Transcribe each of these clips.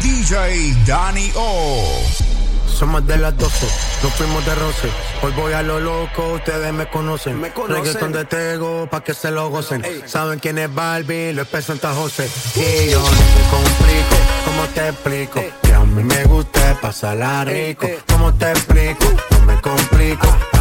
DJ Danny O. Somos de las 12, nos fuimos de roce. Hoy voy a lo loco, ustedes me conocen. Me conocen. Reggaeton de Tego, pa' que se lo gocen. Saben quién es Barbie, lo es Santa José. Y yo no me complico, ¿cómo te explico? Que a mí me gusta pasarla rico. ¿Cómo te explico? No me complico.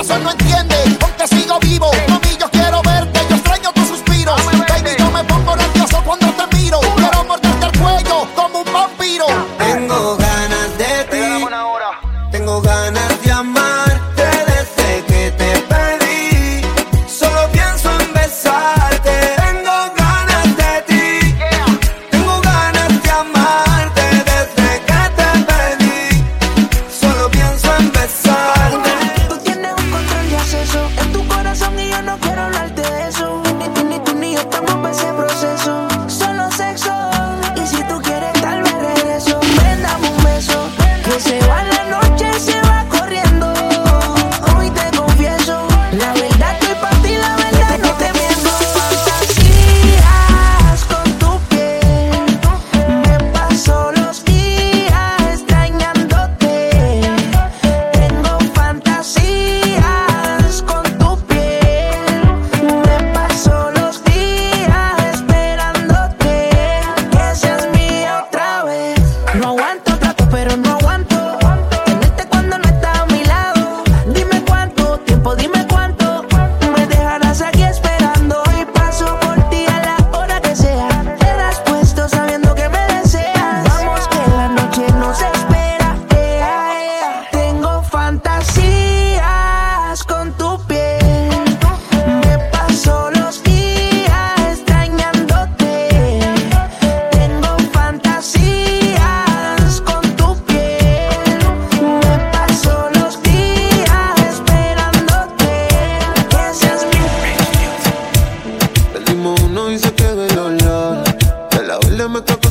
corazón no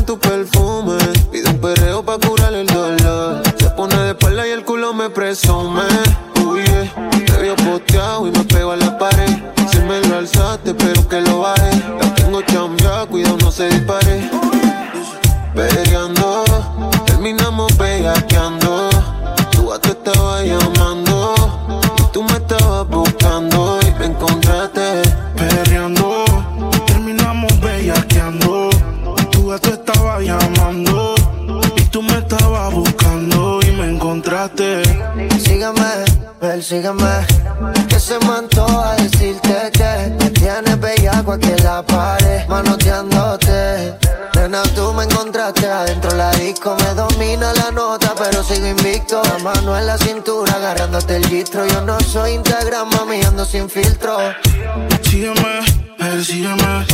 tu perfume. Pide un perreo pa' curar el dolor. Se pone de espalda y el culo me presume. Uy, yeah. Te vio posteado y me pego a la pared. Si me lo alzaste, pero que lo baje. La tengo chambia, cuidado, no se dispare. Peleando, terminamos bellaqueando. Persígueme. Que se me a decirte que me tienes bellaco aquí en la pared, manoteándote. Nena, tú me encontraste adentro la disco, me domina la nota, pero sigo invicto. La mano en la cintura, agarrándote el gistro. Yo no soy Instagram, mami, ando sin filtro. Sígueme, persígueme,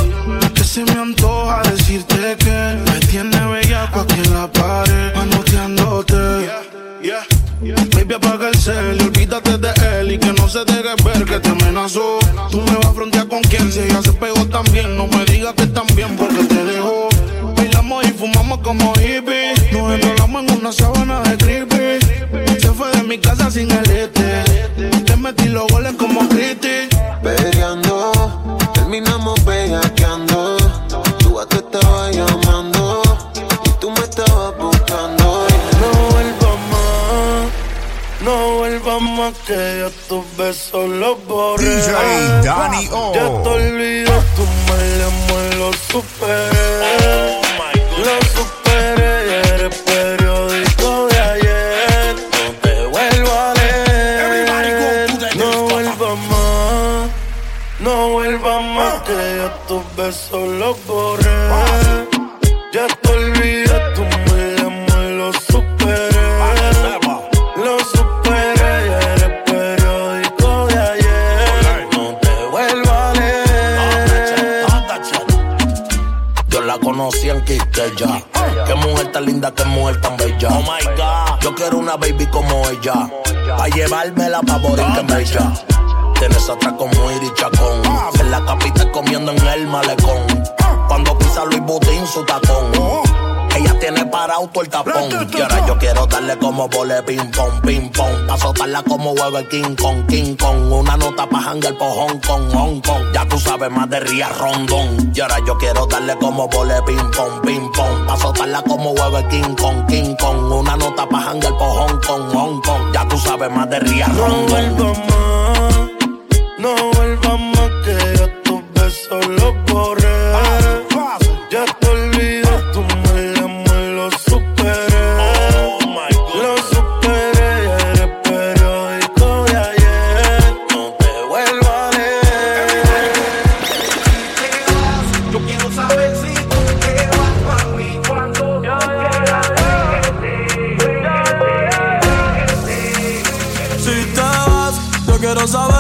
que se me antoja decirte que me tiene bellaco aquí en la pared, manoteándote. Yeah. Baby, apaga el cel y olvídate de él y que no se deje ver que te amenazó. Tú me vas a frontear con quien si ella se pegó también. No me digas que también porque te dejó. Bailamos y fumamos como hippies. Nos enrolamos en una sábana de creepy. Se fue de mi casa sin el este. Te metí los goles como Cristi. Peleando, terminamos bellaqueando. Más que yo tus besos los borré. DJ Danny O. Ya te olvido, tu mal amor lo superé. lo superé y eres periódico de ayer. No te vuelvo a leer. No vuelvas más. No vuelvas más que yo tus besos los borré. Ya te olvido, Yo la conocí en Quisqueya. Qué mujer tan linda, qué mujer tan bella. Oh my God. Yo quiero una baby como ella. Pa' llevármela pa' morir que bella. Tienes otra como Iri Chacón. En la capital comiendo en el malecón. Cuando pisa Luis Butín su tacón. Ella tiene para auto el tapón. Y ahora yo quiero darle como vole ping pong, ping pong. Pa' soltarla como huevo el King Kong, King Kong. Una nota pa' hangar por Hong Kong, Hong Kong. Ya tú sabes más de Ría Rondón. Y ahora yo quiero darle como vole ping pong, ping pong. Pa' soltarla como huevo el King Kong, King Kong. Una nota pa' hangar por Hong Kong, Hong Kong. Ya tú sabes más de Ría No Rondón. vuelvas más. No vuelvas más yo quiero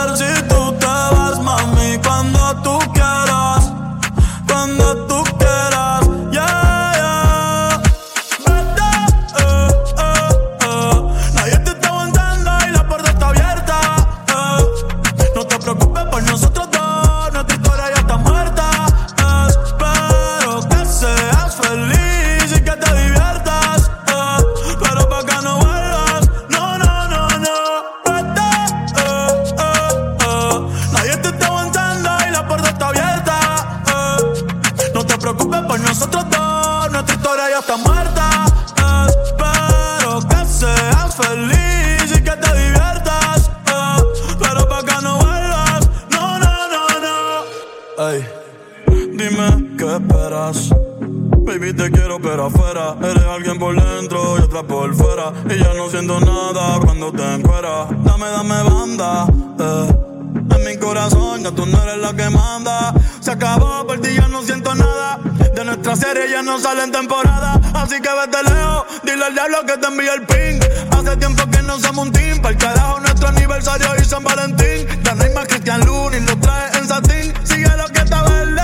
ya tú no eres la que manda Se acabó, por ti ya no siento nada De nuestra serie ya no sale en temporada Así que vete lejos, dile al diablo que te envíe el ping Hace tiempo que no somos un team Para el carajo nuestro aniversario y San Valentín Ya no más Cristian Luna y lo trae en satín Sigue lo que está verde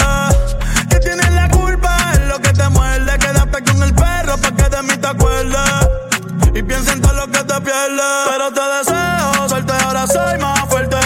eh. Tienes la culpa es lo que te muerde. Quédate con el perro pa' que de mí te acuerdes. Y piensa en todo lo que te pierdes. Pero te deseo suerte, ahora soy más fuerte.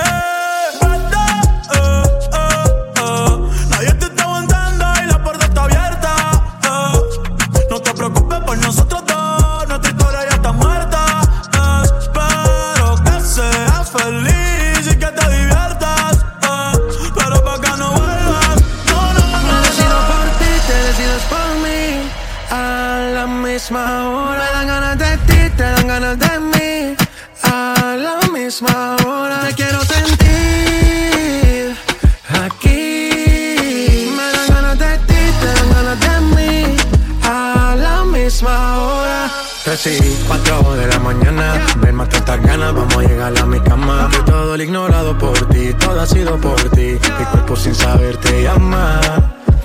Vamos a llegar a mi cama. Fui todo el ignorado por ti, todo ha sido por ti. Mi cuerpo sin saber te llama.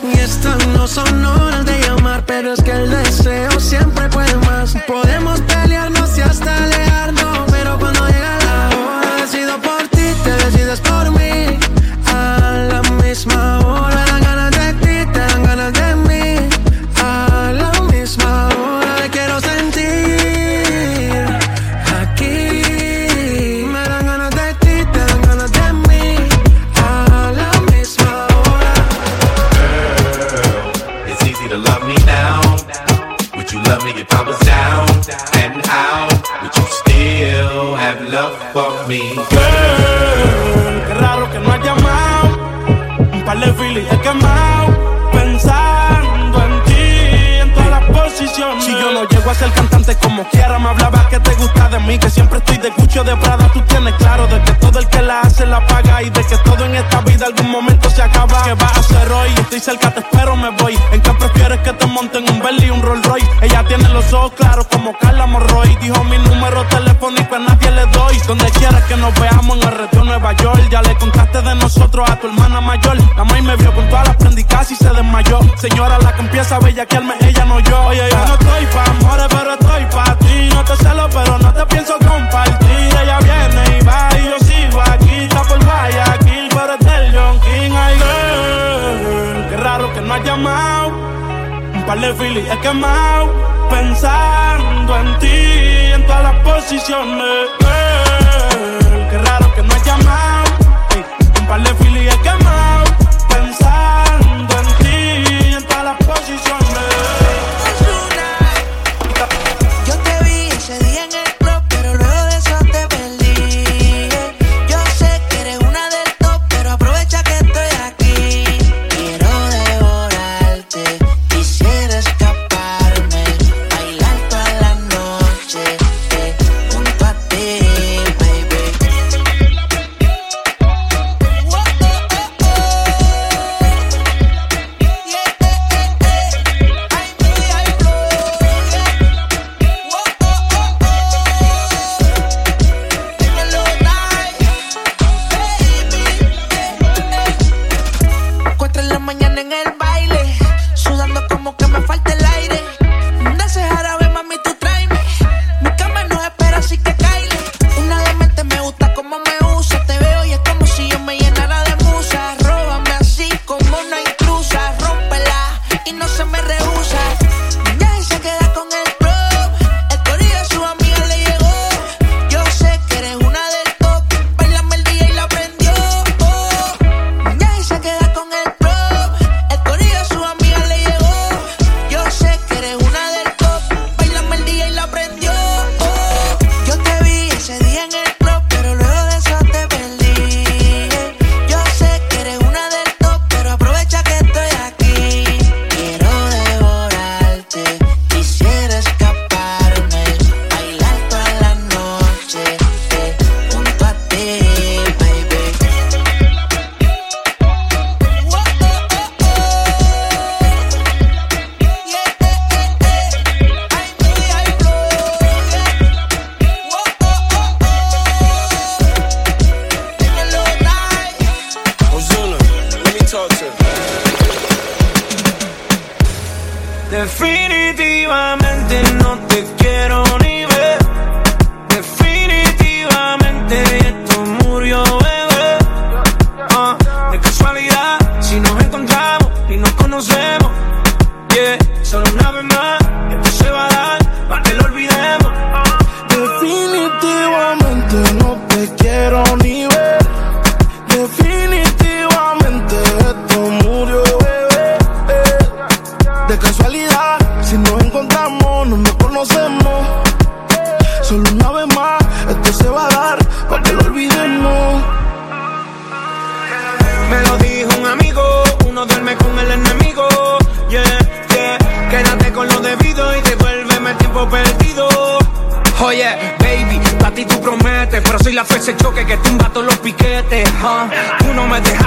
Y estas no son horas de llamar, pero es que el deseo siempre puede más. Podemos pelearnos y hasta el la y de que todo en esta vida algún momento se acaba. ¿Qué vas a hacer hoy? Estoy cerca, te espero, me voy. ¿En qué prefieres que te monten un Bentley un Rolls Royce? Ella tiene los ojos claros como Carla Morroy. Dijo mi número telefónico a nadie le doy. Donde quieras que nos veamos en el retiro Nueva York. Ya le contaste de nosotros a tu hermana mayor. La maíz me vio con todas las prendas y se desmayó. Señora, la que empieza a bellaquearme, ella no yo. Oye, yo no estoy pa' amores, pero estoy pa' ti. No te celo, pero no te pienso par de filis he quemado pensando en ti en todas las posiciones. Girl, qué raro que no has llamado. Un par de filis he quemado.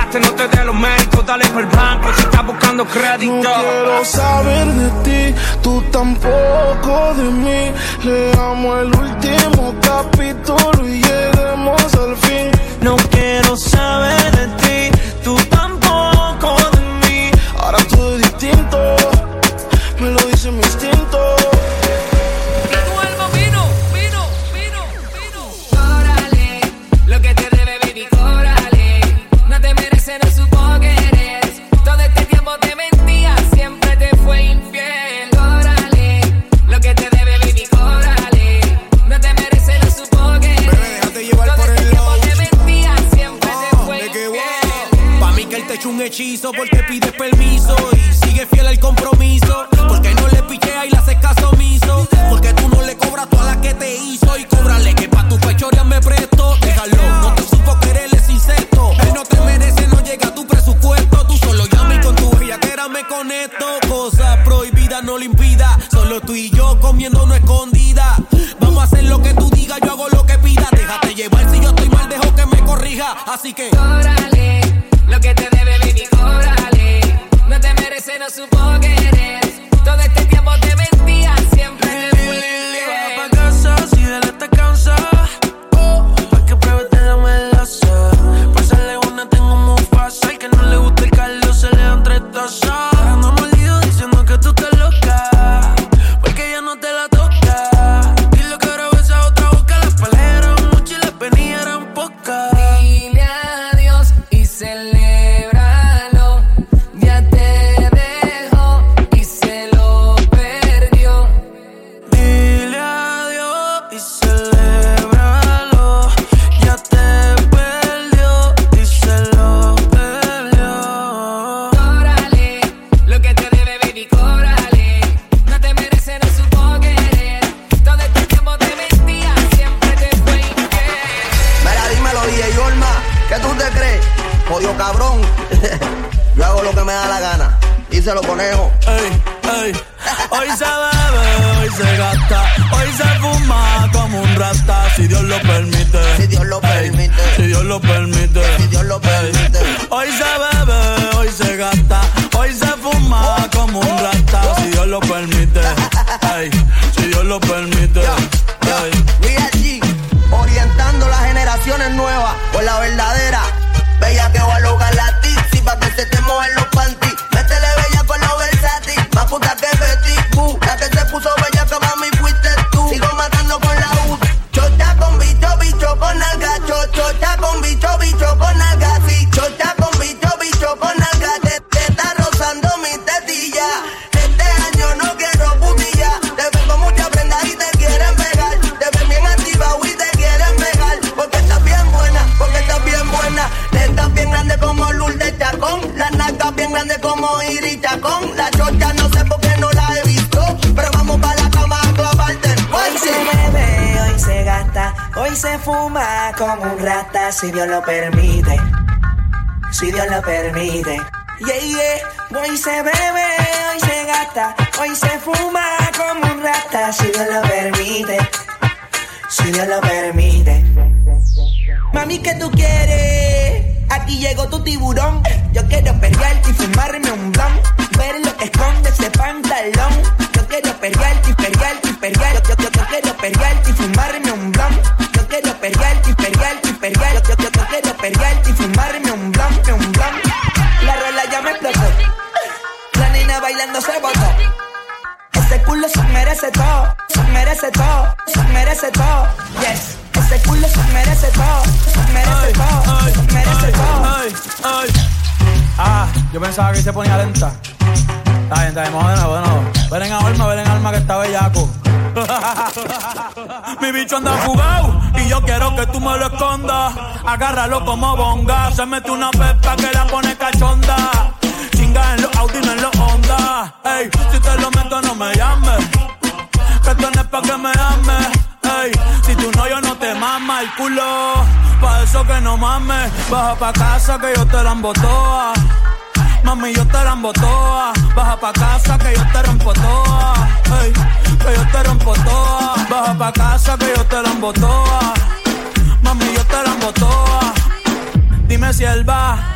Dejaste, no te dé los méritos, dale por el banco si estás buscando crédito. No quiero saber de ti, tú tampoco de mí. Leamos el último capítulo y lleguemos al fin. No quiero saber hechizo porque pides permiso y sigue fiel al compromiso. Porque no le pichea y le haces caso omiso. Porque tú no le cobras toda la que te hizo y cóbrale que pa' tu fechoria me presto. Déjalo, no te supo querer es insecto. Él no te merece, no llega a tu presupuesto. Tú solo llama y con tu bellaquera me conecto. Cosa prohibida no le impida. Solo tú y yo comiendo no escondida. Vamos a hacer lo que tú digas, yo hago lo que pidas. Déjate llevar si yo estoy mal, dejo que me corrija. Así que. Como un rata, si Dios lo permite. Si Dios lo permite. Yeah, yeah. Hoy se bebe, hoy se gasta, hoy se fuma como un rata, si Dios lo permite. Si Dios lo permite. Mami, ¿qué tú quieres? Aquí llegó tu tiburón. Yo quiero Mi bicho anda jugado y yo quiero que tú me lo escondas. Agárralo como bonga. Se mete una pepa que la pone cachonda. Chinga en los Audi, no en los Honda. Ey, si te lo meto, no me llames. Que esto no es pa' que me ames. Ey, si tú no, yo no te mama el culo. Pa' eso que no mames. Baja pa' casa que yo te la embotoa. Mami, yo te la toa. Baja pa' casa que yo te rompo toa. Hey, que yo te rompo toa. Baja pa' casa que yo te la toa. Mami, yo te la toa. Dime si él va